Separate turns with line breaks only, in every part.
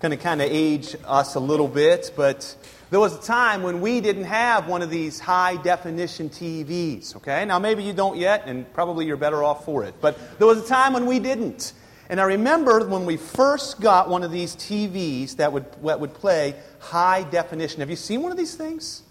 going to kind of age us a little bit, but there was a time when we didn't have one of these high definition TVs, okay? Now, maybe you don't yet, and probably you're better off for it, but there was a time when we didn't. And I remember when we first got one of these TVs that would, that would play high definition. Have you seen one of these things?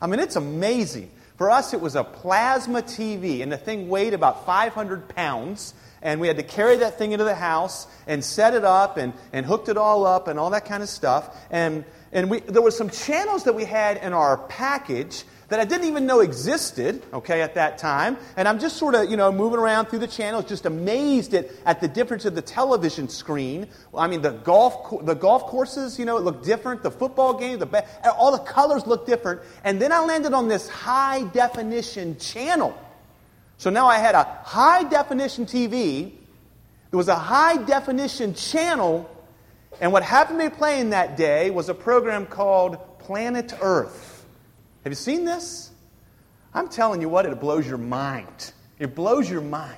I mean, it's amazing. For us, it was a plasma TV, and the thing weighed about 500 pounds. And we had to carry that thing into the house and set it up and, and hooked it all up and all that kind of stuff. And and we, there were some channels that we had in our package that I didn't even know existed, okay, at that time. And I'm just sort of, you know, moving around through the channels, just amazed at, at the difference of the television screen. I mean, the golf, the golf courses, you know, it looked different. The football game, the all the colors looked different. And then I landed on this high definition channel. So now I had a high definition TV. There was a high definition channel and what happened to be playing that day was a program called Planet Earth. Have you seen this? I'm telling you what, it blows your mind. It blows your mind.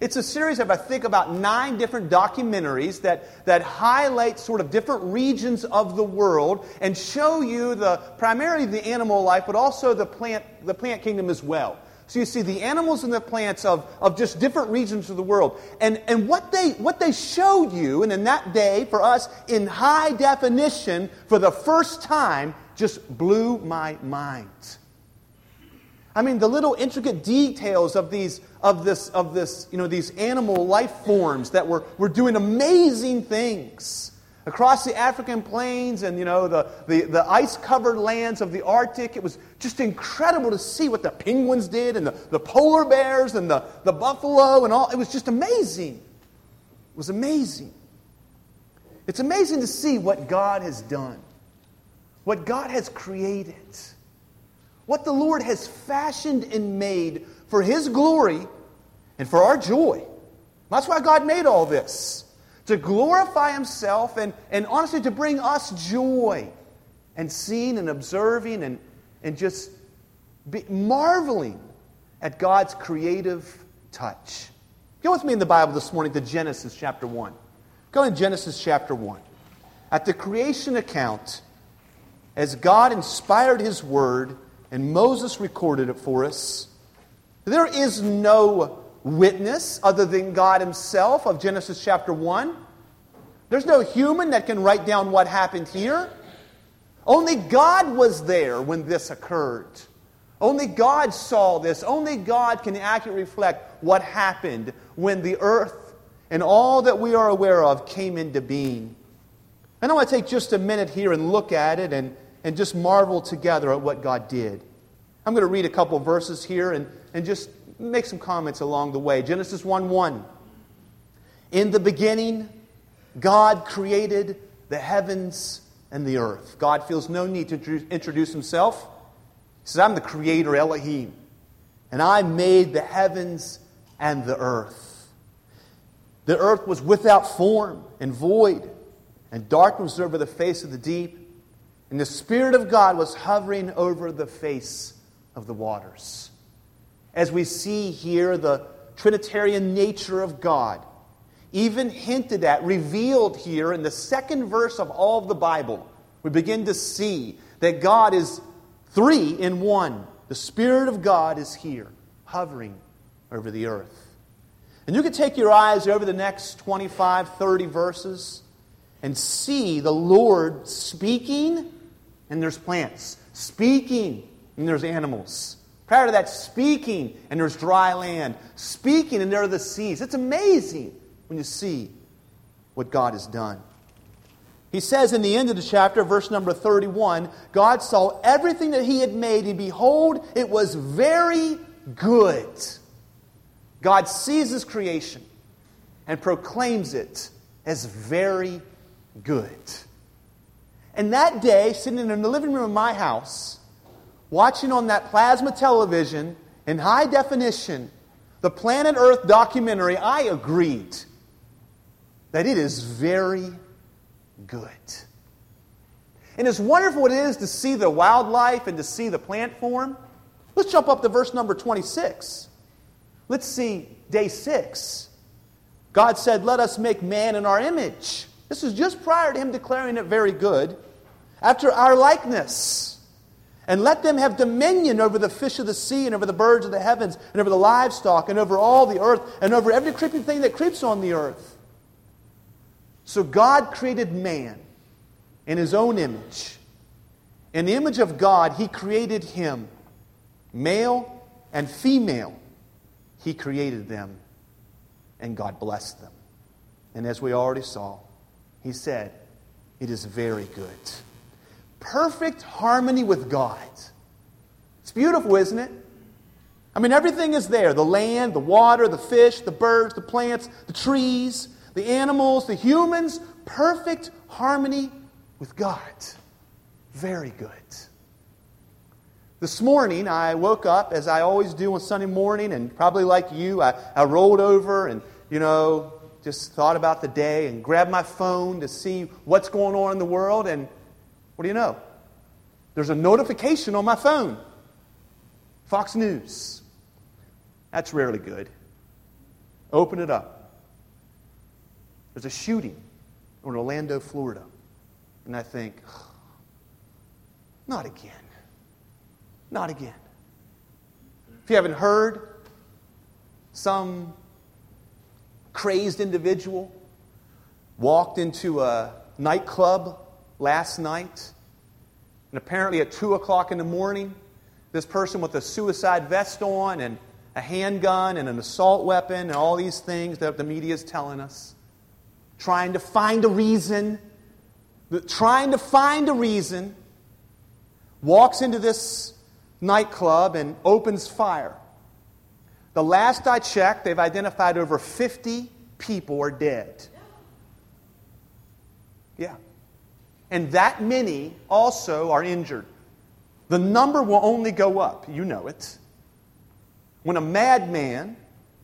It's a series of, I think, about nine different documentaries that, that highlight sort of different regions of the world and show you the primarily the animal life, but also the plant, the plant kingdom as well. So you see the animals and the plants of, of just different regions of the world. And, and what, they, what they showed you, and in that day, for us, in high definition, for the first time, just blew my mind. I mean, the little intricate details of these, of this, of this, you know, these animal life forms that were, were doing amazing things across the African plains and you know the, the, the ice-covered lands of the Arctic. It was just incredible to see what the penguins did and the, the polar bears and the, the buffalo and all. It was just amazing. It was amazing. It's amazing to see what God has done, what God has created, what the Lord has fashioned and made for His glory and for our joy. That's why God made all this to glorify Himself and, and honestly to bring us joy and seeing and observing and, and just marveling at God's creative touch. Go with me in the Bible this morning to Genesis chapter 1. Go in Genesis chapter 1. At the creation account, as God inspired His word and Moses recorded it for us, there is no witness other than God Himself of Genesis chapter 1. There's no human that can write down what happened here. Only God was there when this occurred. Only God saw this. Only God can accurately reflect what happened when the earth and all that we are aware of came into being. And I want to take just a minute here and look at it and, and just marvel together at what God did. I'm going to read a couple verses here and, and just make some comments along the way. Genesis 1 1. In the beginning, God created the heavens and the earth. God feels no need to introduce himself. He says, I'm the creator, Elohim, and I made the heavens and the earth. The earth was without form and void, and darkness over the face of the deep, and the Spirit of God was hovering over the face of the waters as we see here the Trinitarian nature of God, even hinted at, revealed here in the second verse of all of the Bible, we begin to see that God is three in one. The Spirit of God is here, hovering over the earth. And you can take your eyes over the next 25, 30 verses and see the Lord speaking, and there's plants, speaking, and there's animals Prior to that, speaking, and there's dry land. Speaking, and there are the seas. It's amazing when you see what God has done. He says in the end of the chapter, verse number 31, God saw everything that He had made, and behold, it was very good. God sees His creation and proclaims it as very good. And that day, sitting in the living room of my house, watching on that plasma television in high definition the Planet Earth documentary, I agreed that it is very good. And as wonderful what it is to see the wildlife and to see the plant form, let's jump up to verse number 26. Let's see day six. God said, Let us make man in our image, This is just prior to him declaring it very good. After our likeness. And let them have dominion over the fish of the sea and over the birds of the heavens and over the livestock and over all the earth and over every creeping thing that creeps on the earth. So God created man in his own image. In the image of God, he created him. Male and female, he created them. And God blessed them. And as we already saw, he said, It is very good. Perfect harmony with God. It's beautiful, isn't it? I mean, everything is there the land, the water, the fish, the birds, the plants, the trees, the animals, the humans. Perfect harmony with God. Very good. This morning, I woke up, as I always do on Sunday morning, and probably like you, I, I rolled over and, you know, just thought about the day and grabbed my phone to see what's going on in the world. And what do you know? There's a notification on my phone Fox News. That's rarely good. Open it up. There's a shooting in Orlando, Florida. And I think, not again. Not again. If you haven't heard, some crazed individual walked into a nightclub last night. And apparently, at 2 o'clock in the morning, this person with a suicide vest on and a handgun and an assault weapon and all these things that the media is telling us, trying to find a reason, trying to find a reason, walks into this nightclub and opens fire. The last I checked, they've identified over 50 people are dead. Yeah. And that many also are injured. The number will only go up. You know it. When a madman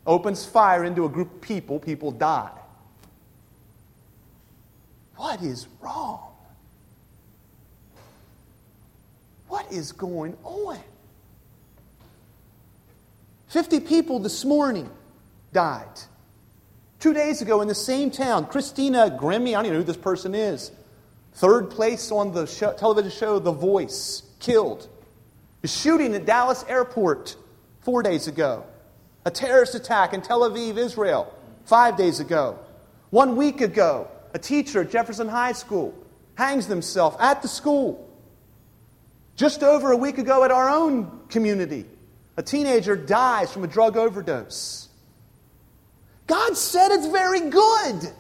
opens fire into a group of people, people die. What is wrong? What is going on? 50 people this morning died. Two days ago in the same town, Christina Grimmie, I don't even know who this person is, third place on the show, television show The Voice, killed. A shooting at Dallas Airport four days ago. A terrorist attack in Tel Aviv, Israel, five days ago. One week ago, a teacher at Jefferson High School hangs himself at the school. Just over a week ago at our own community, a teenager dies from a drug overdose. God said it's very good.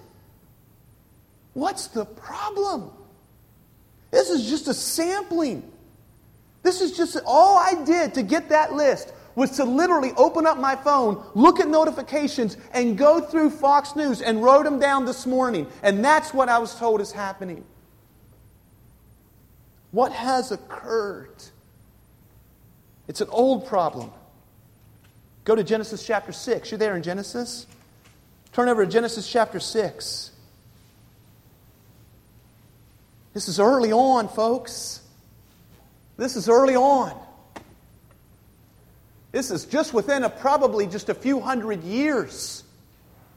What's the problem? This is just a sampling. This is just all I did to get that list was to literally open up my phone, look at notifications, and go through Fox News and wrote them down this morning. And that's what I was told is happening. What has occurred? It's an old problem. Go to Genesis chapter 6. You're there in Genesis? Turn over to Genesis chapter 6. This is early on, folks. This is early on. This is just within a, probably just a few hundred years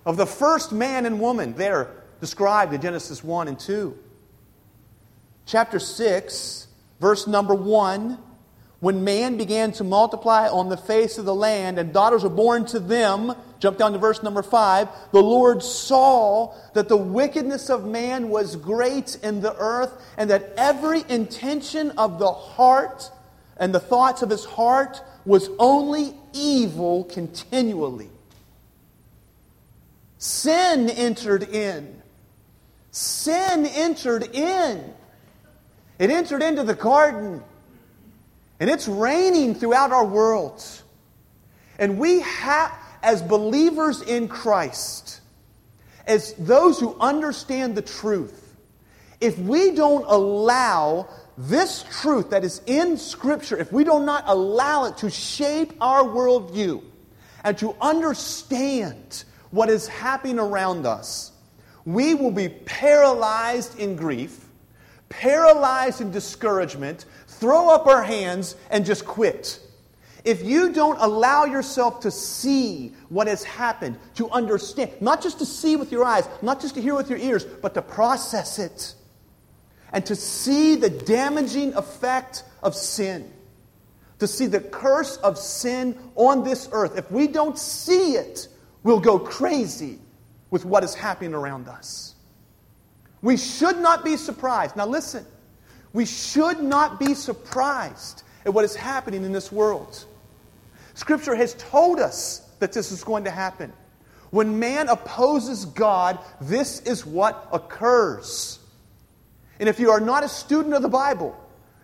of the first man and woman there described in Genesis 1 and 2. Chapter 6, verse number 1 when man began to multiply on the face of the land and daughters were born to them, jump down to verse number 5, the Lord saw that the wickedness of man was great in the earth and that every intention of the heart and the thoughts of his heart was only evil continually. Sin entered in. Sin entered in. It entered into the garden. And it's reigning throughout our world. And we have, as believers in Christ, as those who understand the truth, if we don't allow this truth that is in Scripture, if we do not allow it to shape our worldview and to understand what is happening around us, we will be paralyzed in grief, paralyzed in discouragement, throw up our hands and just quit. if you don't allow yourself to see what has happened, to understand, not just to see with your eyes, not just to hear with your ears, but to process it, and to see the damaging effect of sin, to see the curse of sin on this earth, if we don't see it, we'll go crazy with what is happening around us. We should not be surprised. Now, listen, we should not be surprised at what is happening in this world. Scripture has told us that this is going to happen. When man opposes God, this is what occurs. And if you are not a student of the Bible,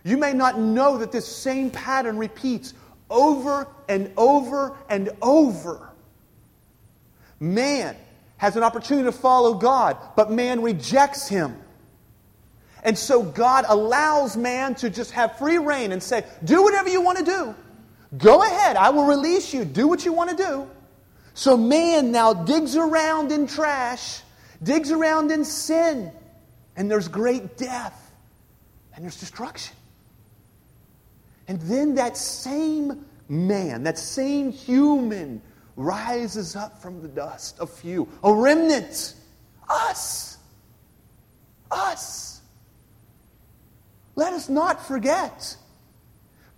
you may not know that this same pattern repeats over and over and over. Man has an opportunity to follow God, but man rejects him. And so God allows man to just have free rein and say, Do whatever you want to do. Go ahead, I will release you. Do what you want to do. So man now digs around in trash, digs around in sin, and there's great death and there's destruction. And then that same man, that same human, rises up from the dust, a few, a remnant, us. Us. Let us not forget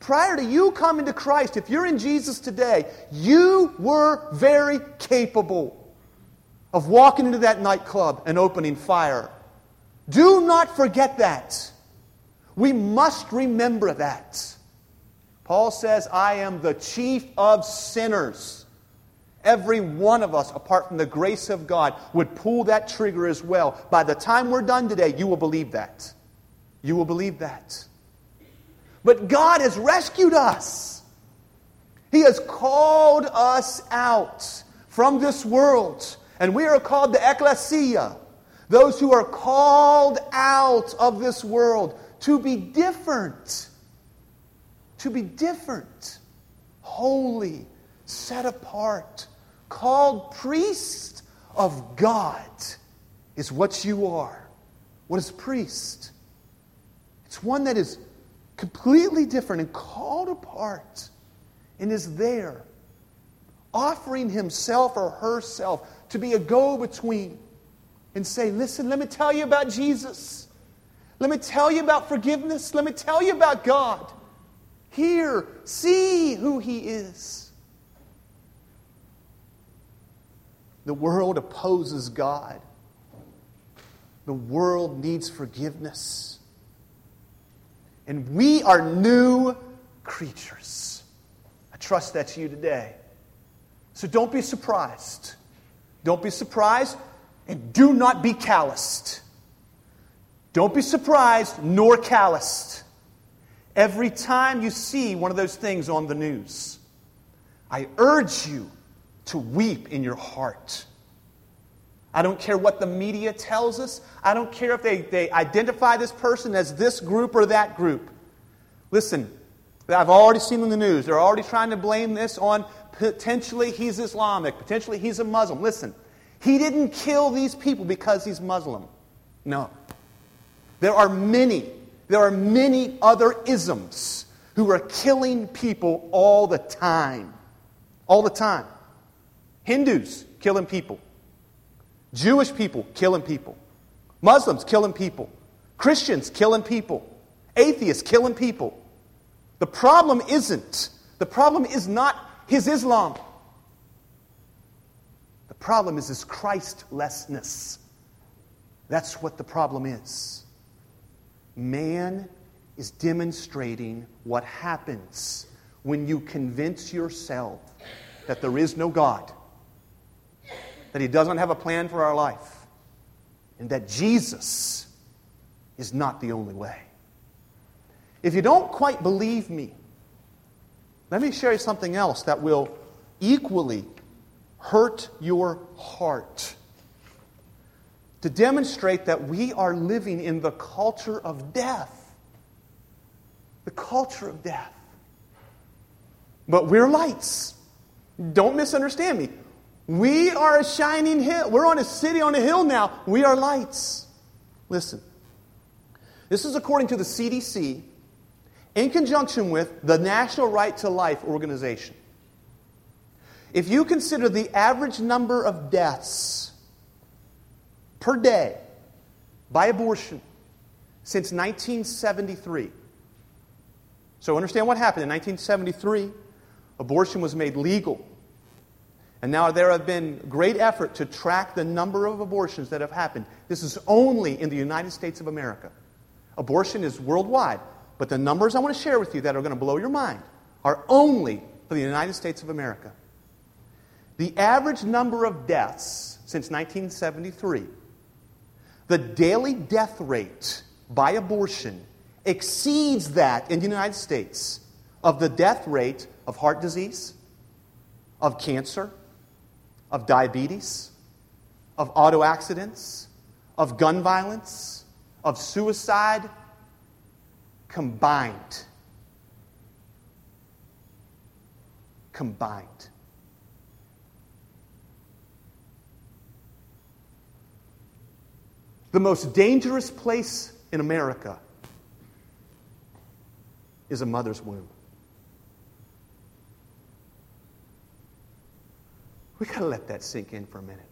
Prior to you coming to Christ, if you're in Jesus today, you were very capable of walking into that nightclub and opening fire. Do not forget that. We must remember that. Paul says, I am the chief of sinners. Every one of us, apart from the grace of God, would pull that trigger as well. By the time we're done today, you will believe that. You will believe that. But God has rescued us. He has called us out from this world. And we are called the ecclesia, those who are called out of this world to be different. To be different, holy, set apart, called priest of God is what you are. What is priest? It's one that is completely different and called apart and is there, offering himself or herself to be a go between and say, Listen, let me tell you about Jesus. Let me tell you about forgiveness. Let me tell you about God. Hear, see who He is. The world opposes God. The world needs forgiveness. And we are new creatures. I trust that's you today. So don't be surprised. Don't be surprised and do not be calloused. Don't be surprised nor calloused. Every time you see one of those things on the news, I urge you to weep in your heart. I don't care what the media tells us. I don't care if they, they identify this person as this group or that group. Listen, I've already seen in the news, they're already trying to blame this on potentially he's Islamic, potentially he's a Muslim. Listen, he didn't kill these people because he's Muslim. No. There are many, there are many other isms who are killing people all the time. All the time. Hindus killing people. Jewish people killing people, Muslims killing people, Christians killing people, atheists killing people. The problem isn't, the problem is not his Islam. The problem is his Christlessness. That's what the problem is. Man is demonstrating what happens when you convince yourself that there is no God that He doesn't have a plan for our life, and that Jesus is not the only way. If you don't quite believe me, let me share you something else that will equally hurt your heart. To demonstrate that we are living in the culture of death. The culture of death. But we're lights. Don't misunderstand me. We are a shining hill. We're on a city on a hill now. We are lights. Listen, this is according to the CDC. in conjunction with the National Right to Life organization. If you consider the average number of deaths per day by abortion since 1973, so understand what happened. In 1973, abortion was made legal. And now there have been great effort to track the number of abortions that have happened. This is only in the United States of America. Abortion is worldwide, but the numbers I want to share with you that are going to blow your mind are only for the United States of America. The average number of deaths since 1973, the daily death rate by abortion exceeds that in the United States of the death rate of heart disease, of cancer, of diabetes, of auto accidents, of gun violence, of suicide combined. Combined. The most dangerous place in America is a mother's womb. We got to let that sink in for a minute.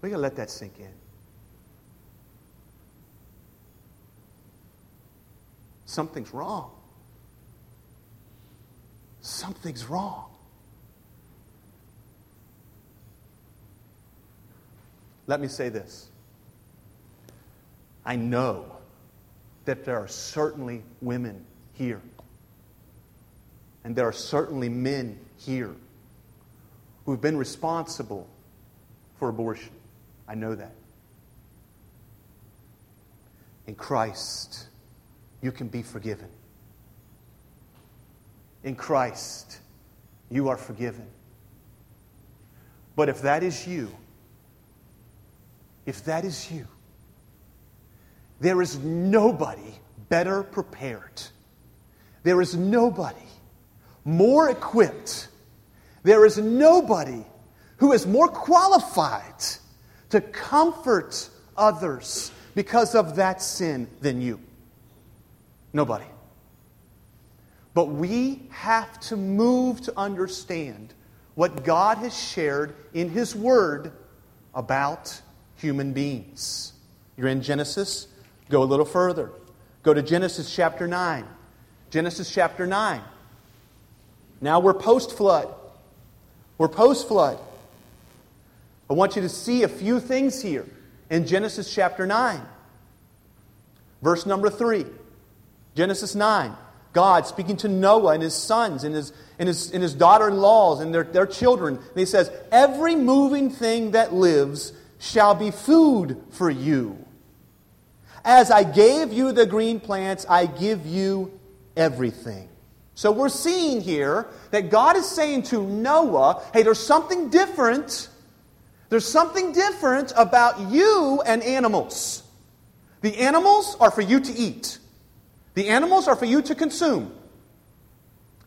We got to let that sink in. Something's wrong. Something's wrong. Let me say this. I know that there are certainly women here, and there are certainly men here who've been responsible for abortion. I know that. In Christ, you can be forgiven. In Christ, you are forgiven. But if that is you, if that is you, there is nobody better prepared. There is nobody more equipped. There is nobody who is more qualified to comfort others because of that sin than you. Nobody. But we have to move to understand what God has shared in His Word about human beings. You're in Genesis? Go a little further. Go to Genesis chapter 9. Genesis chapter 9. Now we're post flood. We're post flood. I want you to see a few things here in Genesis chapter 9. Verse number 3. Genesis 9. God speaking to Noah and his sons and his, and his, and his daughter in laws and their, their children. And he says, Every moving thing that lives shall be food for you. As I gave you the green plants, I give you everything. So we're seeing here that God is saying to Noah, hey, there's something different. There's something different about you and animals. The animals are for you to eat, the animals are for you to consume.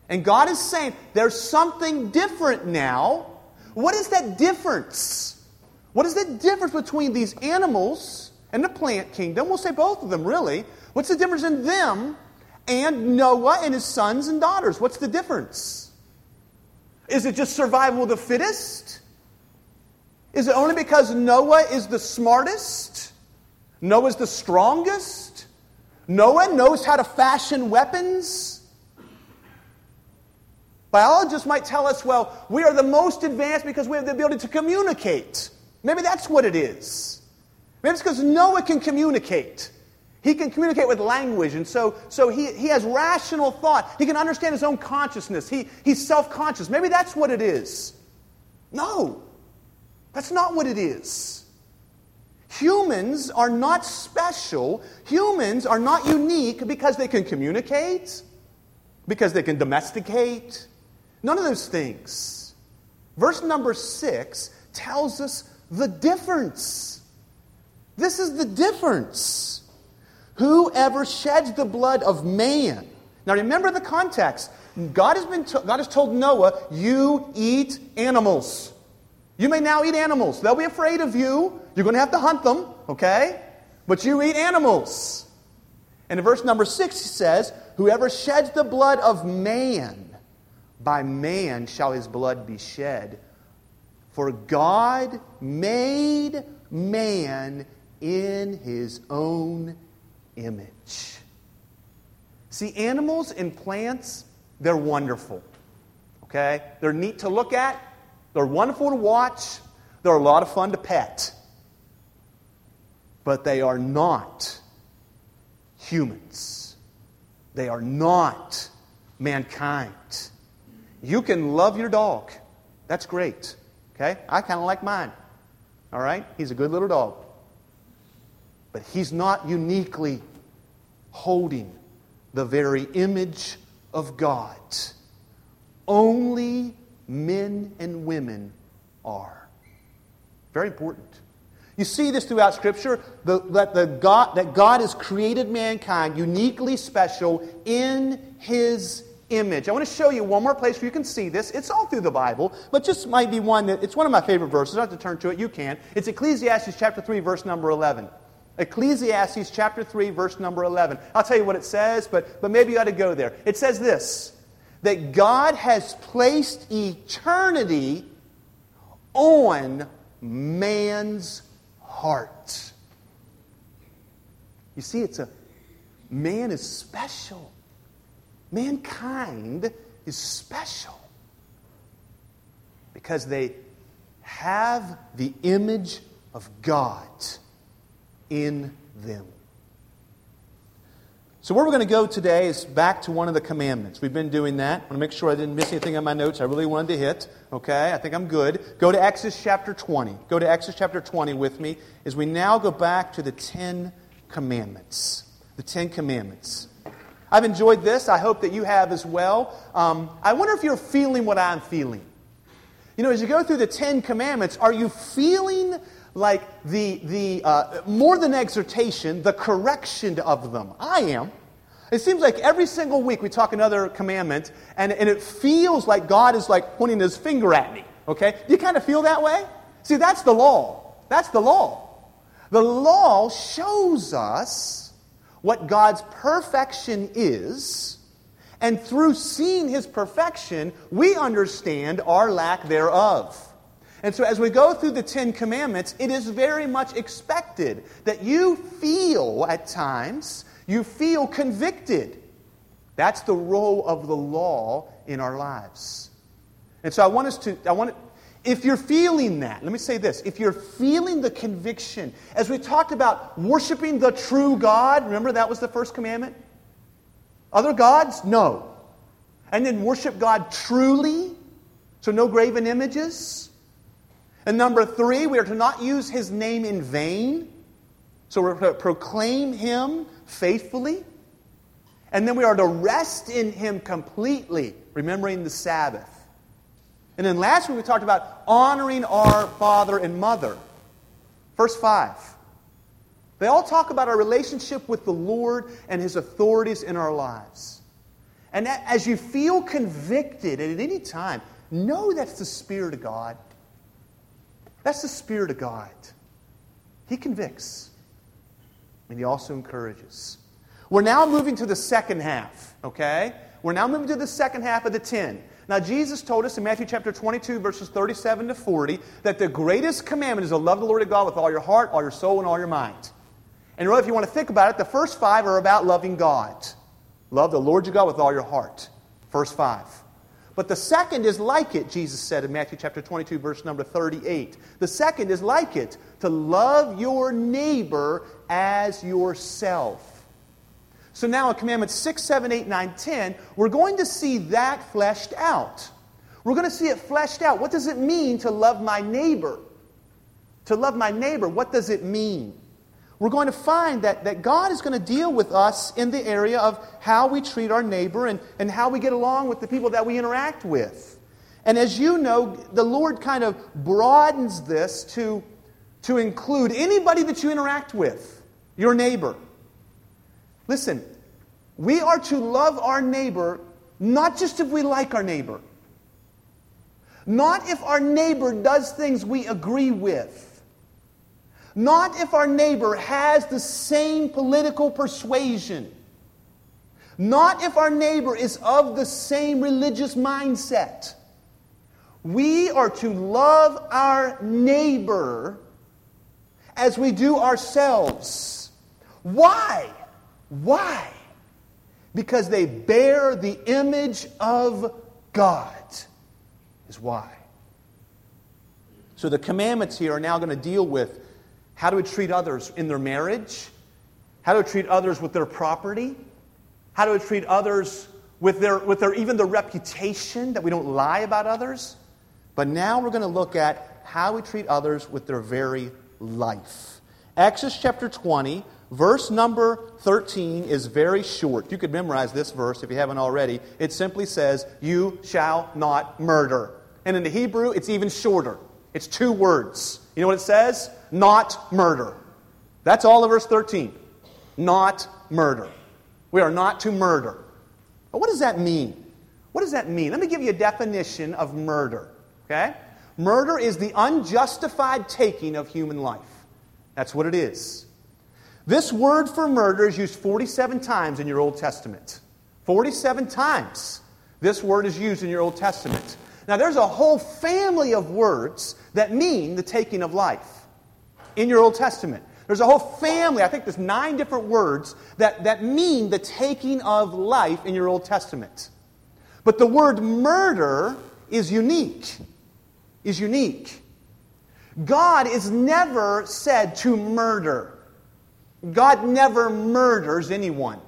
And God is saying there's something different now. What is that difference? What is the difference between these animals and the plant kingdom? We'll say both of them, really. What's the difference in them and Noah and his sons and daughters. What's the difference? Is it just survival of the fittest? Is it only because Noah is the smartest? Noah's the strongest? Noah knows how to fashion weapons? Biologists might tell us, well, we are the most advanced because we have the ability to communicate. Maybe that's what it is. Maybe it's because Noah can communicate. He can communicate with language, and so, so he, he has rational thought. He can understand his own consciousness. He, he's self conscious. Maybe that's what it is. No, that's not what it is. Humans are not special. Humans are not unique because they can communicate, because they can domesticate. None of those things. Verse number six tells us the difference. This is the difference. Whoever sheds the blood of man. Now remember the context. God has, been to, God has told Noah, You eat animals. You may now eat animals. They'll be afraid of you. You're going to have to hunt them, okay? But you eat animals. And in verse number 6, he says, Whoever sheds the blood of man, by man shall his blood be shed. For God made man in his own image. See, animals and plants, they're wonderful. Okay? They're neat to look at, they're wonderful to watch, they're a lot of fun to pet. But they are not humans. They are not mankind. You can love your dog. That's great. Okay? I kind of like mine. All right? He's a good little dog. But he's not uniquely holding the very image of God. Only men and women are. Very important. You see this throughout Scripture the, that, the God, that God has created mankind uniquely special in His image. I want to show you one more place where you can see this. It's all through the Bible, but just might be one that it's one of my favorite verses. I have to turn to it. You can. It's Ecclesiastes chapter 3, verse number 11. Ecclesiastes chapter 3, verse number 11. I'll tell you what it says, but, but maybe you ought to go there. It says this that God has placed eternity on man's heart. You see, it's a man is special. Mankind is special because they have the image of God in them. So, where we're going to go today is back to one of the commandments. We've been doing that. I want to make sure I didn't miss anything on my notes I really wanted to hit. Okay, I think I'm good. Go to Exodus chapter 20. Go to Exodus chapter 20 with me as we now go back to the Ten Commandments. The Ten Commandments. I've enjoyed this. I hope that you have as well. Um, I wonder if you're feeling what I'm feeling. You know, as you go through the Ten Commandments, are you feeling like the, the uh, more than exhortation, the correction of them. I am. It seems like every single week we talk another commandment, and, and it feels like God is like pointing his finger at me. Okay? You kind of feel that way? See, that's the law. That's the law. The law shows us what God's perfection is, and through seeing his perfection, we understand our lack thereof. And so, as we go through the Ten Commandments, it is very much expected that you feel at times, you feel convicted. That's the role of the law in our lives. And so, I want us to, I want if you're feeling that, let me say this if you're feeling the conviction, as we talked about worshiping the true God, remember that was the first commandment? Other gods? No. And then worship God truly, so no graven images. And number three, we are to not use his name in vain. So we're to proclaim him faithfully. And then we are to rest in him completely, remembering the Sabbath. And then last week we talked about honoring our father and mother. Verse 5. They all talk about our relationship with the Lord and his authorities in our lives. And as you feel convicted at any time, know that's the Spirit of God. That's the Spirit of God. He convicts, and He also encourages. We're now moving to the second half, okay? We're now moving to the second half of the 10. Now, Jesus told us in Matthew chapter 22, verses 37 to 40, that the greatest commandment is to love the Lord your God with all your heart, all your soul, and all your mind. And really, if you want to think about it, the first five are about loving God. Love the Lord your God with all your heart. First five. But the second is like it, Jesus said in Matthew chapter 22, verse number 38. The second is like it, to love your neighbor as yourself. So now in commandments 6, 7, 8, 9, 10, we're going to see that fleshed out. We're going to see it fleshed out. What does it mean to love my neighbor? To love my neighbor, what does it mean? We're going to find that, that God is going to deal with us in the area of how we treat our neighbor and, and how we get along with the people that we interact with. And as you know, the Lord kind of broadens this to, to include anybody that you interact with, your neighbor. Listen, we are to love our neighbor not just if we like our neighbor, not if our neighbor does things we agree with not if our neighbor has the same political persuasion. not if our neighbor is of the same religious mindset. We are to love our neighbor as we do ourselves. Why? Why? Because they bear the image of God, is why. So the commandments here are now going to deal with how do we treat others in their marriage, how do we treat others with their property, how do we treat others with their, with their even their reputation, that we don't lie about others. But now we're going to look at how we treat others with their very life. Exodus chapter 20, verse number 13 is very short. You could memorize this verse if you haven't already. It simply says, You shall not murder. And in the Hebrew, it's even shorter. It's two words. You know what it says? Not murder. That's all of verse 13. Not murder. We are not to murder. But what does that mean? What does that mean? Let me give you a definition of murder. Okay? Murder is the unjustified taking of human life. That's what it is. This word for murder is used 47 times in your Old Testament. 47 times this word is used in your Old Testament. Now, there's a whole family of words that mean the taking of life in your Old Testament. There's a whole family, I think there's nine different words that, that mean the taking of life in your Old Testament. But the word murder is unique. Is unique. God is never said to murder. God never murders anyone.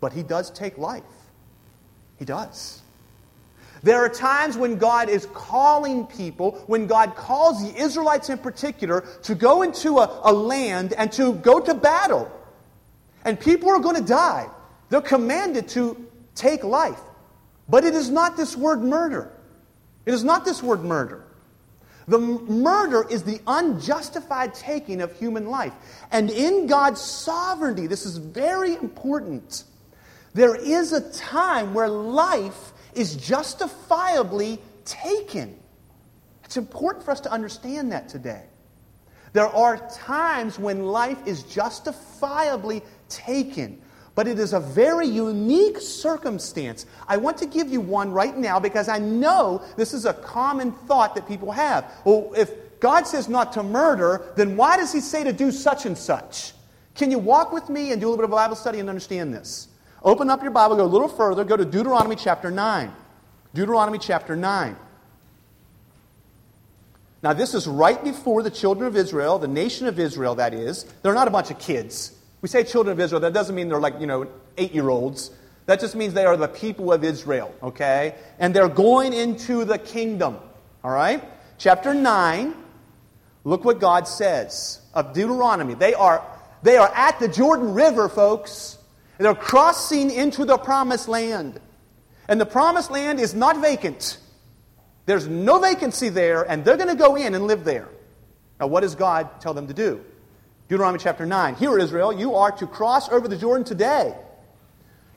But he does take life. He does. There are times when God is calling people, when God calls the Israelites in particular, to go into a, a land and to go to battle. And people are going to die. They're commanded to take life. But it is not this word murder. It is not this word murder. The murder is the unjustified taking of human life. And in God's sovereignty, this is very important. There is a time where life is justifiably taken. It's important for us to understand that today. There are times when life is justifiably taken, but it is a very unique circumstance. I want to give you one right now because I know this is a common thought that people have. Well, if God says not to murder, then why does He say to do such and such? Can you walk with me and do a little bit of Bible study and understand this? Open up your Bible, go a little further, go to Deuteronomy chapter 9. Deuteronomy chapter 9. Now, this is right before the children of Israel, the nation of Israel, that is. They're not a bunch of kids. We say children of Israel, that doesn't mean they're like, you know, eight year olds. That just means they are the people of Israel, okay? And they're going into the kingdom, all right? Chapter 9, look what God says of Deuteronomy. They are, they are at the Jordan River, folks. They're crossing into the promised land. And the promised land is not vacant. There's no vacancy there, and they're going to go in and live there. Now, what does God tell them to do? Deuteronomy chapter 9. Here, Israel, you are to cross over the Jordan today,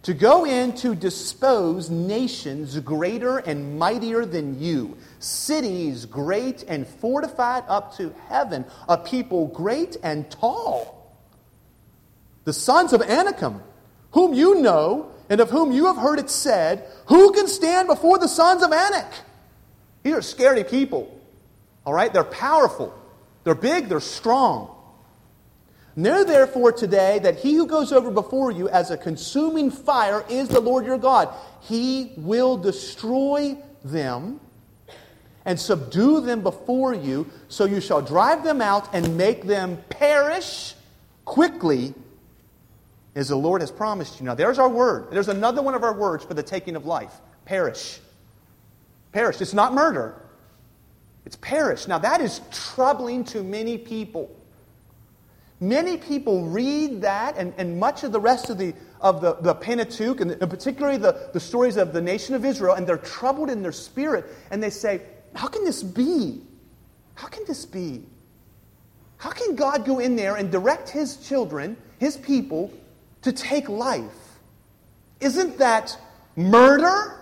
to go in to dispose nations greater and mightier than you, cities great and fortified up to heaven, a people great and tall. The sons of Anakim whom you know and of whom you have heard it said, Who can stand before the sons of Anak? These are scary people. All right? They're powerful. They're big. They're strong. Know therefore today that he who goes over before you as a consuming fire is the Lord your God. He will destroy them and subdue them before you, so you shall drive them out and make them perish quickly as the Lord has promised you. Now, there's our word. There's another one of our words for the taking of life perish. Perish. It's not murder, it's perish. Now, that is troubling to many people. Many people read that and, and much of the rest of the, of the, the Pentateuch, and, and particularly the, the stories of the nation of Israel, and they're troubled in their spirit, and they say, How can this be? How can this be? How can God go in there and direct his children, his people, to take life. Isn't that murder?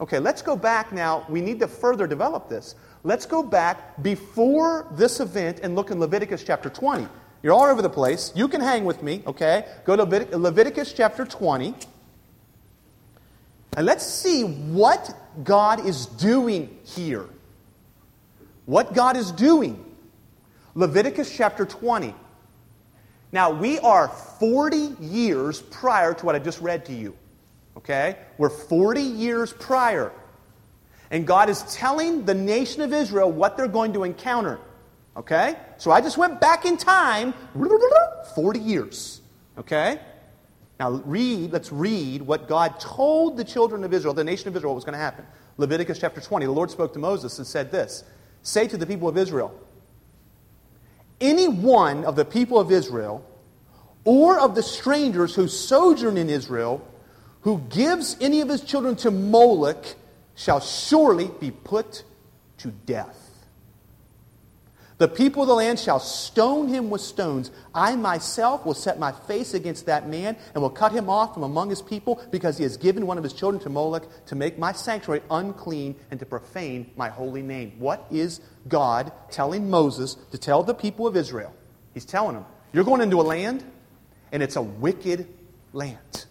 Okay, let's go back now. We need to further develop this. Let's go back before this event and look in Leviticus chapter 20. You You're all over the place. You can hang with me, okay? Go to Leviticus chapter 20. And let's see what God is doing here. What God is doing. Leviticus chapter 20. Now, we are 40 years prior to what I just read to you. Okay? We're 40 years prior. And God is telling the nation of Israel what they're going to encounter. Okay? So I just went back in time 40 years. Okay? Now read, let's read what God told the children of Israel, the nation of Israel, what was going to happen. Leviticus chapter 20. The Lord spoke to Moses and said this Say to the people of Israel, any one of the people of Israel or of the strangers who sojourn in Israel who gives any of his children to Moloch shall surely be put to death. The people of the land shall stone him with stones. I myself will set my face against that man and will cut him off from among his people because he has given one of his children to Moloch to make my sanctuary unclean and to profane my holy name. What is God telling Moses to tell the people of Israel? He's telling them, You're going into a land, and it's a wicked land.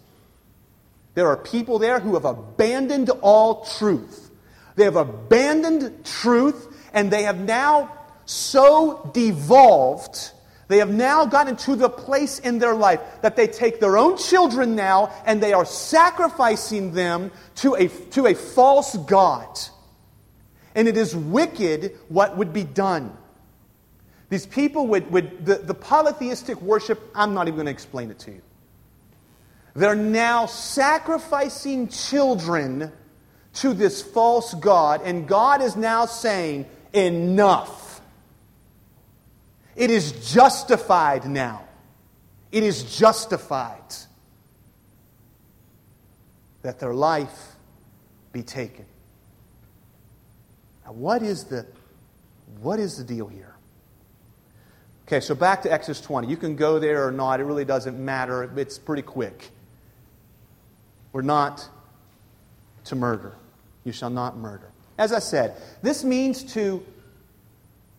There are people there who have abandoned all truth. They have abandoned truth, and they have now so devolved, they have now gotten to the place in their life that they take their own children now and they are sacrificing them to a, to a false God. And it is wicked what would be done. These people would, would the, the polytheistic worship, I'm not even going to explain it to you. They're now sacrificing children to this false God, and God is now saying, Enough. It is justified now. It is justified that their life be taken. Now, what is the, what is the deal here? Okay, so back to Exodus 20. You can go there or not, it really doesn't matter. It's pretty quick. We're not to murder. You shall not murder. As I said, this means to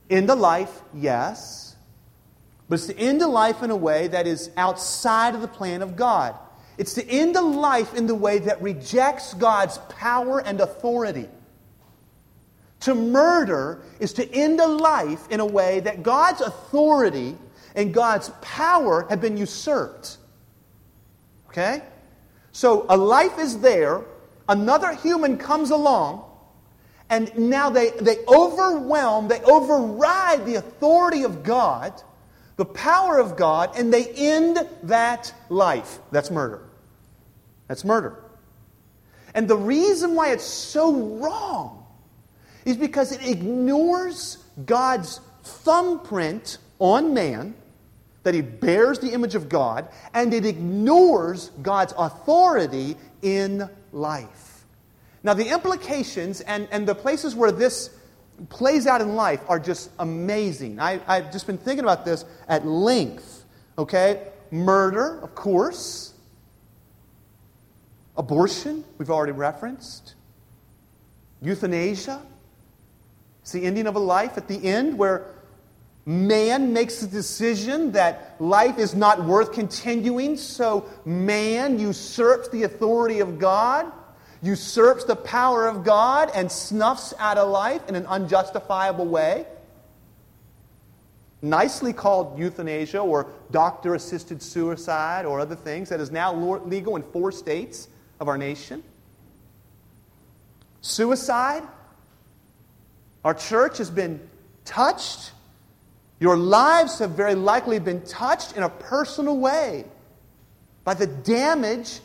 end a life, yes but it's to end a life in a way that is outside of the plan of God. It's to end a life in the way that rejects God's power and authority. To murder is to end a life in a way that God's authority and God's power have been usurped. Okay? So a life is there, another human comes along, and now they, they overwhelm, they override the authority of God the power of God, and they end that life. That's murder. That's murder. And the reason why it's so wrong is because it ignores God's thumbprint on man, that he bears the image of God, and it ignores God's authority in life. Now, the implications and, and the places where this plays out in life are just amazing. I, I've just been thinking about this at length. Okay? Murder, of course. Abortion, we've already referenced. Euthanasia. It's the ending of a life at the end where man makes the decision that life is not worth continuing, so man usurps the authority of God usurps the power of God and snuffs out a life in an unjustifiable way. Nicely called euthanasia or doctor assisted suicide or other things that is now legal in four states of our nation. Suicide. Our church has been touched. Your lives have very likely been touched in a personal way by the damage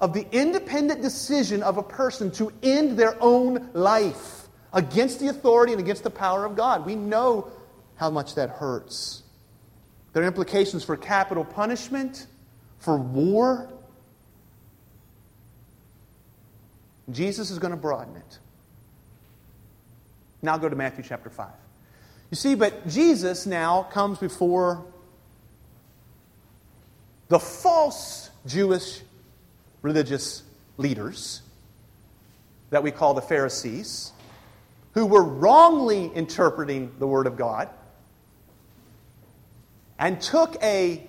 of the independent decision of a person to end their own life against the authority and against the power of God. We know how much that hurts. There are implications for capital punishment, for war. Jesus is going to broaden it. Now go to Matthew chapter 5. You see, but Jesus now comes before the false Jewish religious leaders that we call the Pharisees, who were wrongly interpreting the Word of God. and took a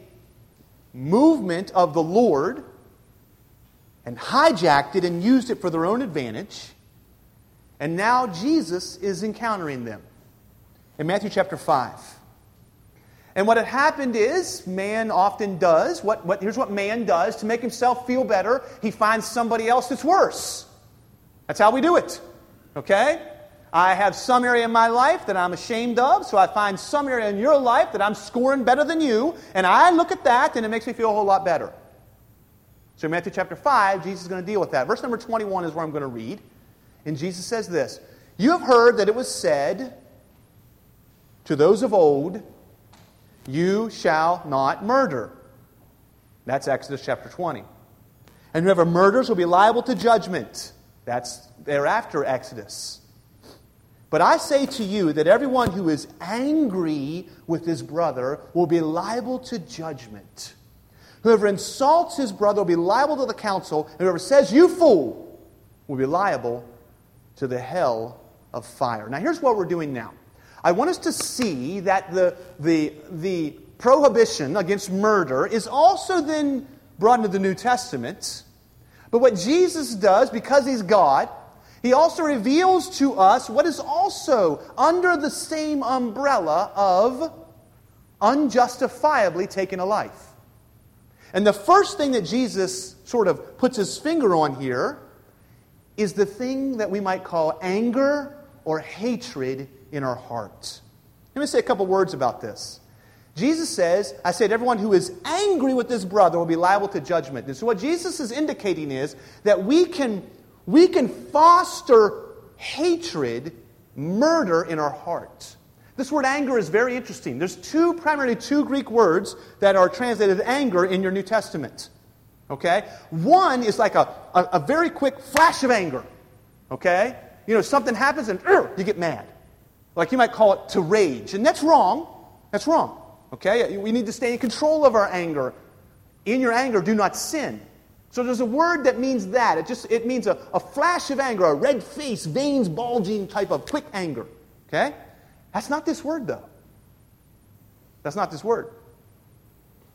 movement of the Lord and hijacked it and used it for their own advantage. And now Jesus is encountering them in Matthew chapter 5. And what had happened is, man often does, what, what, here's what man does to make himself feel better he finds somebody else that's worse. That's how we do it. Okay? I have some area in my life that I'm ashamed of, so I find some area in your life that I'm scoring better than you, and I look at that and it makes me feel a whole lot better. So in Matthew chapter 5, Jesus is going to deal with that. Verse number 21 is where I'm going to read. And Jesus says this You have heard that it was said to those of old, You shall not murder. That's Exodus chapter 20. And whoever murders will be liable to judgment. That's thereafter Exodus. But I say to you that everyone who is angry with his brother will be liable to judgment. Whoever insults his brother will be liable to the council, and whoever says, You fool, will be liable to the hell of fire. Now, here's what we're doing now. I want us to see that the, the, the prohibition against murder is also then brought into the New Testament. But what Jesus does, because he's God, he also reveals to us what is also under the same umbrella of unjustifiably taking a life. And the first thing that Jesus sort of puts his finger on here is the thing that we might call anger or hatred in our hearts. Let me say a couple words about this. Jesus says, I said, everyone who is angry with his brother will be liable to judgment. And so, what Jesus is indicating is that we can we can foster hatred, murder in our hearts. This word anger is very interesting. There's two, primarily two Greek words that are translated anger in your New Testament. Okay? One is like a, a, a very quick flash of anger. Okay? You know, something happens and you get mad. Like you might call it to rage. And that's wrong. That's wrong. Okay? We need to stay in control of our anger. In your anger, do not sin. So there's a word that means that. It just it means a, a flash of anger, a red face, veins bulging type of quick anger. Okay? That's not this word though. That's not this word.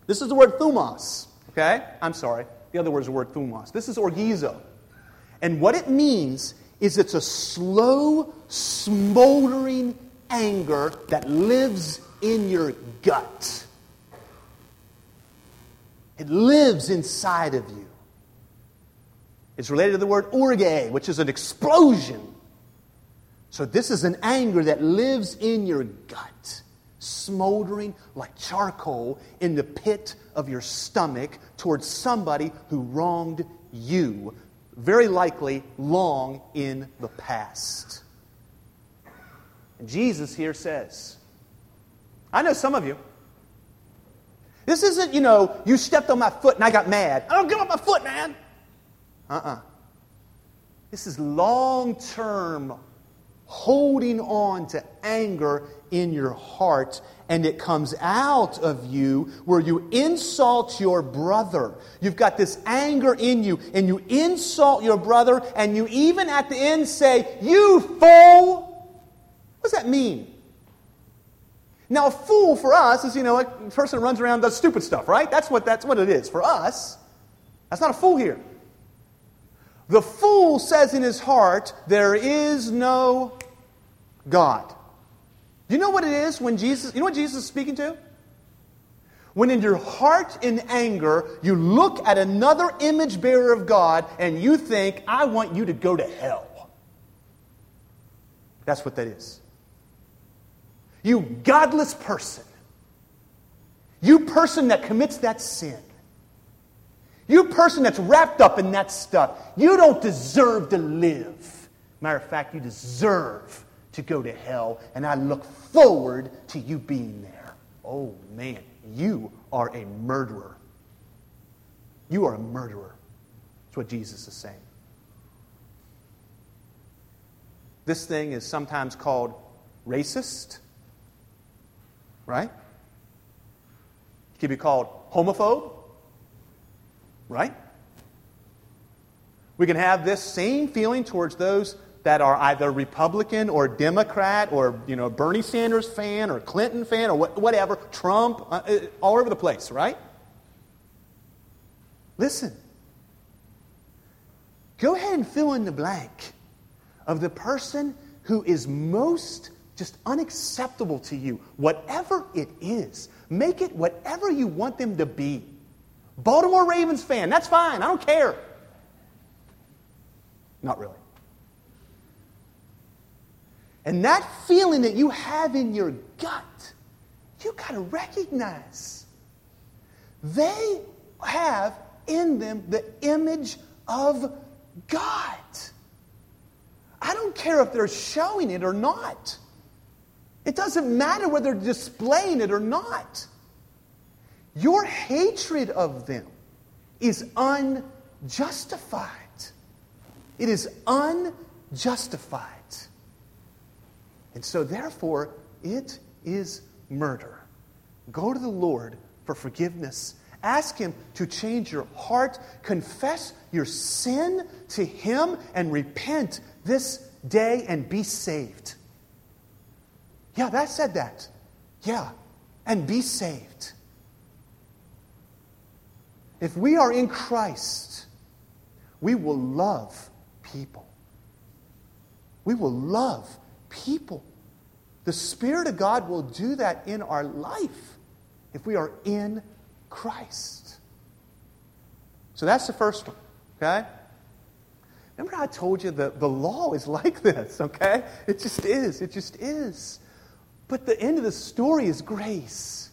This is the word thumos. Okay? I'm sorry. The other word is the word thumos. This is orgizo. And what it means is it's a slow, smoldering anger that lives in your gut. It lives inside of you. It's related to the word orge, which is an explosion. So this is an anger that lives in your gut, smoldering like charcoal in the pit of your stomach towards somebody who wronged you, very likely long in the past. And Jesus here says, I know some of you. This isn't, you know, you stepped on my foot and I got mad. I don't get off my foot, man. Uh uh-uh. uh This is long term holding on to anger in your heart, and it comes out of you where you insult your brother. You've got this anger in you, and you insult your brother, and you even at the end say, You fool! What does that mean? Now, a fool for us is, you know, a person runs around does stupid stuff, right? That's what, that's what it is for us. That's not a fool here. The fool says in his heart, There is no God. Do you know what it is when Jesus, you know what Jesus is speaking to? When in your heart in anger, you look at another image bearer of God and you think, I want you to go to hell. That's what that is. You godless person. You person that commits that sin. You person that's wrapped up in that stuff, you don't deserve to live. Matter of fact, you deserve to go to hell, and I look forward to you being there. Oh man, you are a murderer. You are a murderer. That's what Jesus is saying. This thing is sometimes called racist, right? It can be called homophobe. Right? We can have this same feeling towards those that are either Republican or Democrat or you know Bernie Sanders fan or Clinton fan or whatever, Trump, uh, uh, all over the place, right? Listen. Go ahead and fill in the blank of the person who is most just unacceptable to you, whatever it is. Make it whatever you want them to be. Baltimore Ravens fan, that's fine. I don't care. Not really. And that feeling that you have in your gut, you got to recognize they have in them the image of God. I don't care if they're showing it or not. It doesn't matter whether they're displaying it or not. Your hatred of them is unjustified. It is unjustified. And so, therefore, it is murder. Go to the Lord for forgiveness. Ask Him to change your heart. Confess your sin to Him and repent this day and be saved. Yeah, that said that. Yeah, and be saved. If we are in Christ, we will love people. We will love people. The Spirit of God will do that in our life if we are in Christ. So that's the first one, okay? Remember, I told you that the law is like this, okay? It just is. It just is. But the end of the story is grace.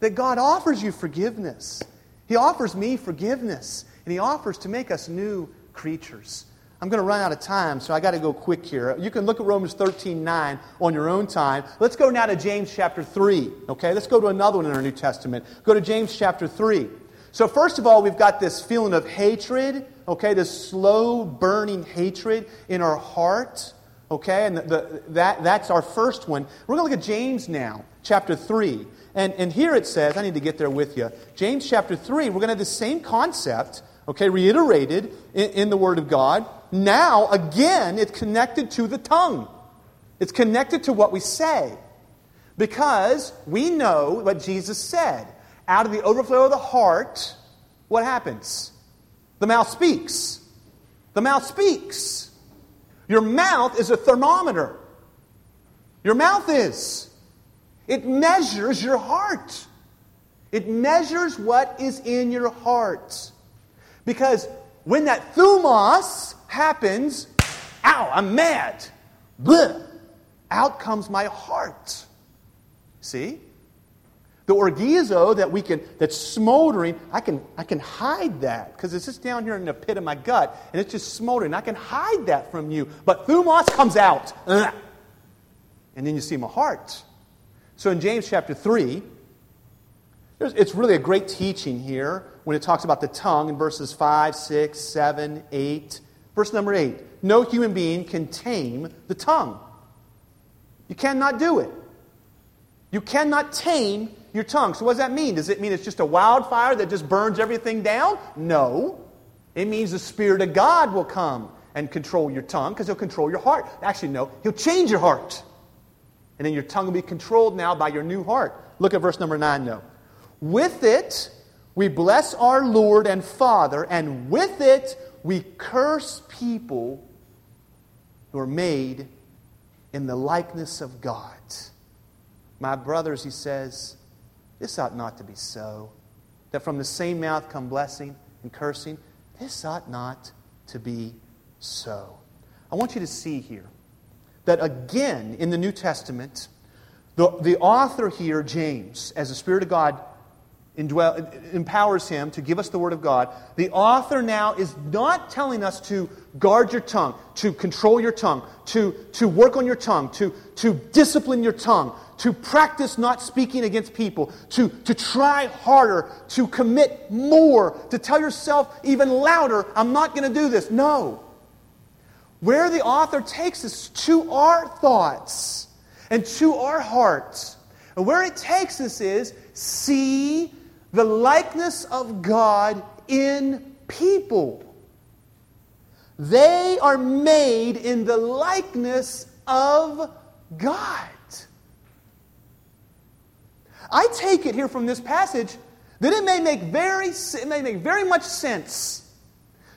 That God offers you forgiveness. He offers me forgiveness. And He offers to make us new creatures. I'm going to run out of time, so I got to go quick here. You can look at Romans 13 9 on your own time. Let's go now to James chapter 3. Okay, let's go to another one in our New Testament. Go to James chapter 3. So, first of all, we've got this feeling of hatred, okay, this slow burning hatred in our heart, okay, and the, the, that, that's our first one. We're going to look at James now, chapter 3. And, and here it says, I need to get there with you. James chapter 3, we're going to have the same concept, okay, reiterated in, in the Word of God. Now, again, it's connected to the tongue, it's connected to what we say. Because we know what Jesus said out of the overflow of the heart, what happens? The mouth speaks. The mouth speaks. Your mouth is a thermometer. Your mouth is. It measures your heart. It measures what is in your heart. Because when that thumos happens, ow, I'm mad. Bleh, out comes my heart. See? The orgizo that we can, that's smoldering, I can, I can hide that because it's just down here in the pit of my gut and it's just smoldering. I can hide that from you. But thumos comes out. And then you see my heart. So in James chapter 3, it's really a great teaching here when it talks about the tongue in verses 5, 6, 7, 8. Verse number 8 No human being can tame the tongue. You cannot do it. You cannot tame your tongue. So, what does that mean? Does it mean it's just a wildfire that just burns everything down? No. It means the Spirit of God will come and control your tongue because He'll control your heart. Actually, no, He'll change your heart. And then your tongue will be controlled now by your new heart. Look at verse number 9 now. With it, we bless our Lord and Father, and with it, we curse people who are made in the likeness of God. My brothers, he says, this ought not to be so. That from the same mouth come blessing and cursing. This ought not to be so. I want you to see here that again in the New Testament, the, the author here, James, as the Spirit of God indwell, empowers him to give us the Word of God, the author now is not telling us to guard your tongue, to control your tongue, to, to work on your tongue, to, to discipline your tongue, to practice not speaking against people, to, to try harder, to commit more, to tell yourself even louder, I'm not going to do this. No. Where the author takes us to our thoughts and to our hearts, and where it takes us is see the likeness of God in people. They are made in the likeness of God. I take it here from this passage that it may make very, it may make very much sense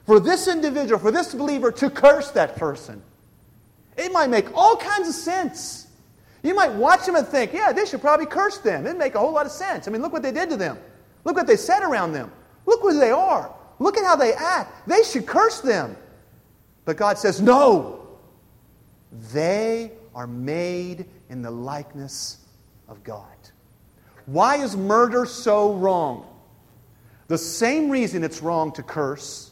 for this individual, for this believer to curse that person. It might make all kinds of sense. You might watch them and think, yeah, they should probably curse them. It'd make a whole lot of sense. I mean, look what they did to them. Look what they said around them. Look who they are. Look at how they act. They should curse them. But God says, no. They are made in the likeness of God. Why is murder so wrong? The same reason it's wrong to curse,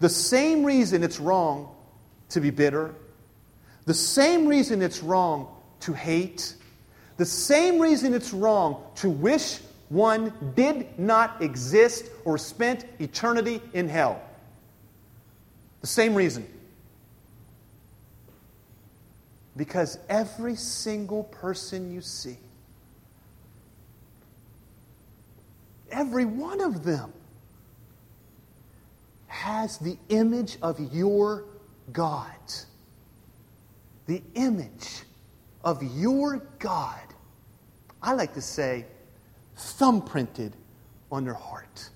the same reason it's wrong to be bitter, the same reason it's wrong to hate, the same reason it's wrong to wish one did not exist or spent eternity in hell. The same reason. Because every single person you see, every one of them, has the image of your God. The image of your God. I like to say, thumbprinted on their heart.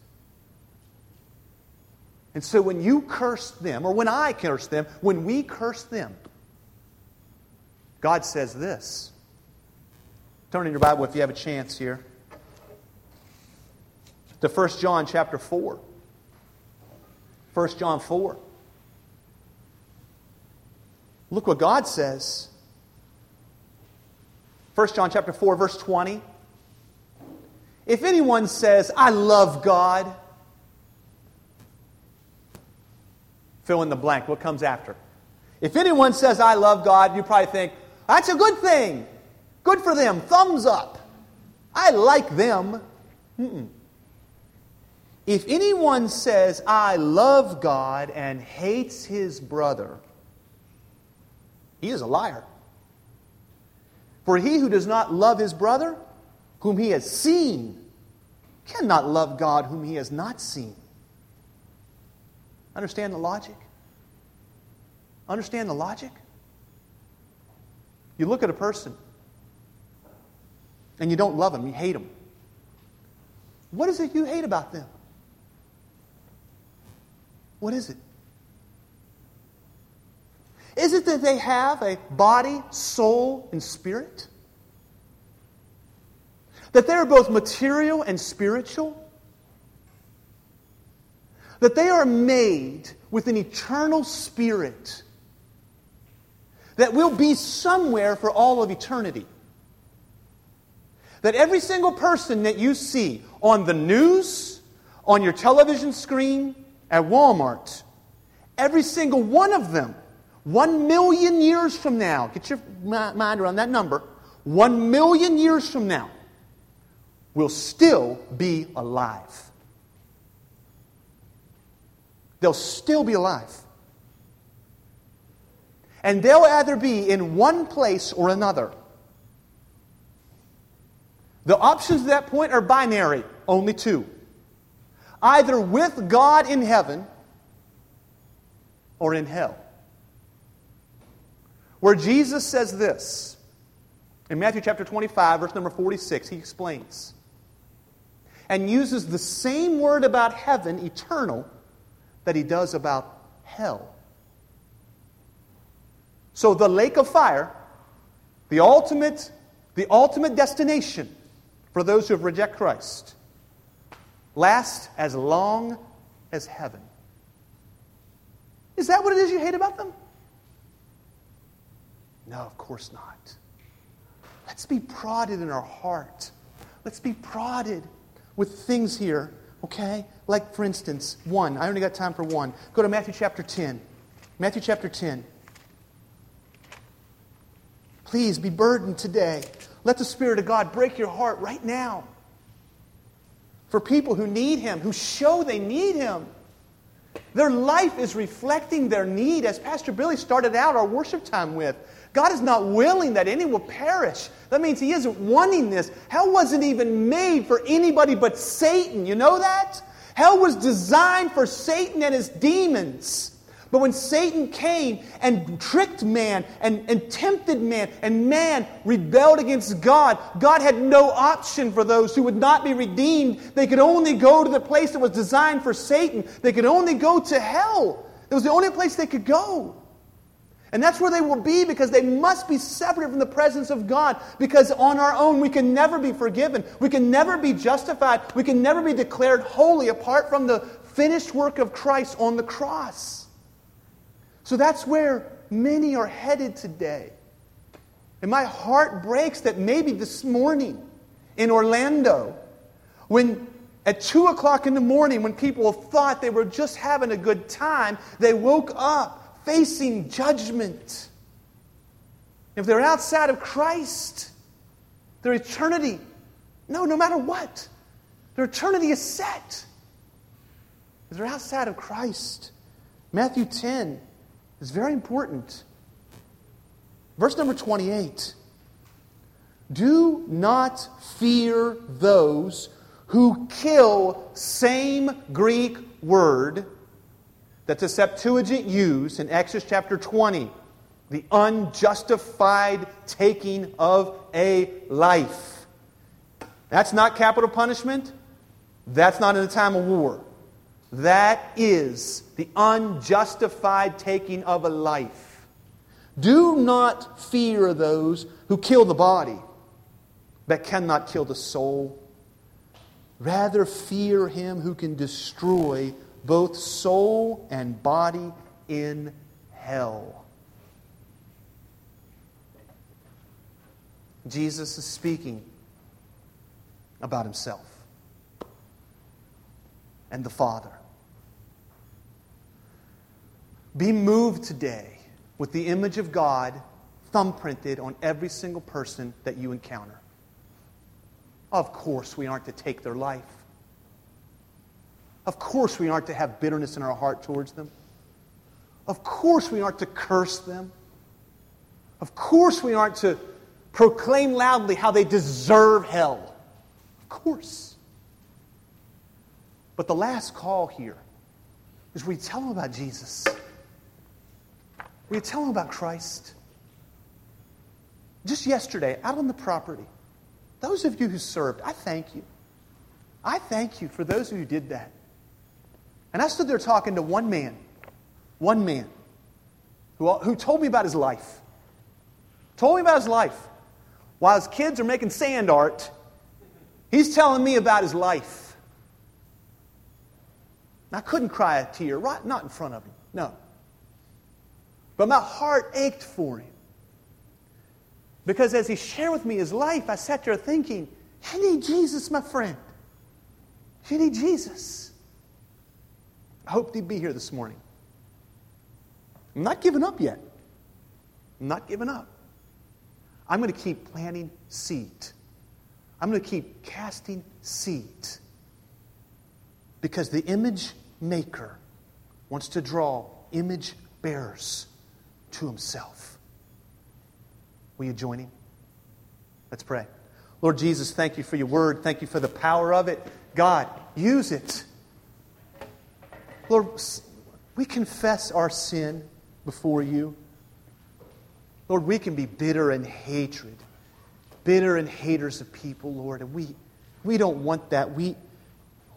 And so when you curse them, or when I curse them, when we curse them, God says this. Turn in your Bible if you have a chance here. To 1 John chapter 4. 1 John 4. Look what God says. 1 John chapter 4 verse 20. If anyone says, "I love God," fill in the blank. What comes after? If anyone says, I love God, you probably think, that's a good thing. Good for them. Thumbs up. I like them. Mm-mm. If anyone says, I love God and hates his brother, he is a liar. For he who does not love his brother, whom he has seen, cannot love God whom he has not seen. Understand the logic? Understand the logic? You look at a person and you don't love them, you hate them. What is it you hate about them? What is it? Is it that they have a body, soul, and spirit? That they are both material and spiritual? That they are made with an eternal spirit that will be somewhere for all of eternity? That every single person that you see on the news, on your television screen, at Walmart, every single one of them, one million years from now, get your mind around that number, one million years from now, will still be alive. They'll still be alive. And they'll either be in one place or another. The options at that point are binary, only two. Either with God in heaven or in hell. Where Jesus says this in Matthew chapter 25, verse number 46, he explains and uses the same word about heaven, eternal, that he does about hell. So the lake of fire, the ultimate, the ultimate destination for those who have reject Christ, lasts as long as heaven. Is that what it is you hate about them? No, of course not. Let's be prodded in our heart. Let's be prodded with things here, okay? Like, for instance, one. I only got time for one. Go to Matthew chapter 10. Matthew chapter 10. Please be burdened today. Let the Spirit of God break your heart right now for people who need Him, who show they need Him. Their life is reflecting their need, as Pastor Billy started out our worship time with. God is not willing that any will perish. That means He isn't wanting this. Hell wasn't even made for anybody but Satan. You know that? Hell was designed for Satan and his demons. But when Satan came and tricked man and, and tempted man, and man rebelled against God, God had no option for those who would not be redeemed. They could only go to the place that was designed for Satan. They could only go to hell. It was the only place they could go. And that's where they will be because they must be separated from the presence of God. Because on our own, we can never be forgiven. We can never be justified. We can never be declared holy apart from the finished work of Christ on the cross. So that's where many are headed today. And my heart breaks that maybe this morning in Orlando, when at 2 o'clock in the morning, when people thought they were just having a good time, they woke up facing judgment. If they're outside of Christ, their eternity, no, no matter what, their eternity is set. If they're outside of Christ, Matthew 10 is very important. Verse number 28 Do not fear those who kill, same Greek word that the Septuagint used in Exodus chapter 20 the unjustified taking of a life. That's not capital punishment. That's not in a time of war. That is the unjustified taking of a life. Do not fear those who kill the body, but cannot kill the soul. Rather, fear him who can destroy both soul and body in hell. Jesus is speaking about himself and the Father. Be moved today with the image of God thumbprinted on every single person that you encounter. Of course, we aren't to take their life. Of course, we aren't to have bitterness in our heart towards them. Of course, we aren't to curse them. Of course, we aren't to proclaim loudly how they deserve hell. Of course. But the last call here is we tell them about Jesus. We tell them about Christ. Just yesterday, out on the property, those of you who served, I thank you. I thank you for those who did that. And I stood there talking to one man, one man, who, who told me about his life. Told me about his life. While his kids are making sand art, he's telling me about his life. I couldn't cry a tear, right? Not in front of him, no. But my heart ached for him. Because as he shared with me his life, I sat there thinking, you need Jesus, my friend. You need Jesus. I hope to be here this morning. I'm not giving up yet. I'm not giving up. I'm going to keep planting seed. I'm going to keep casting seed. Because the image maker wants to draw image bearers to himself. Will you join him? Let's pray. Lord Jesus, thank you for your word. Thank you for the power of it. God, use it Lord, we confess our sin before you. Lord, we can be bitter and hatred, bitter and haters of people, Lord, and we, we don't want that. We,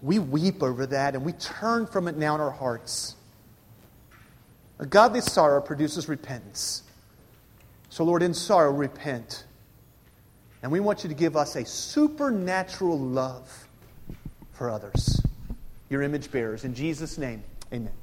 we weep over that and we turn from it now in our hearts. A godly sorrow produces repentance. So, Lord, in sorrow, repent. And we want you to give us a supernatural love for others your image bearers. In Jesus' name, amen.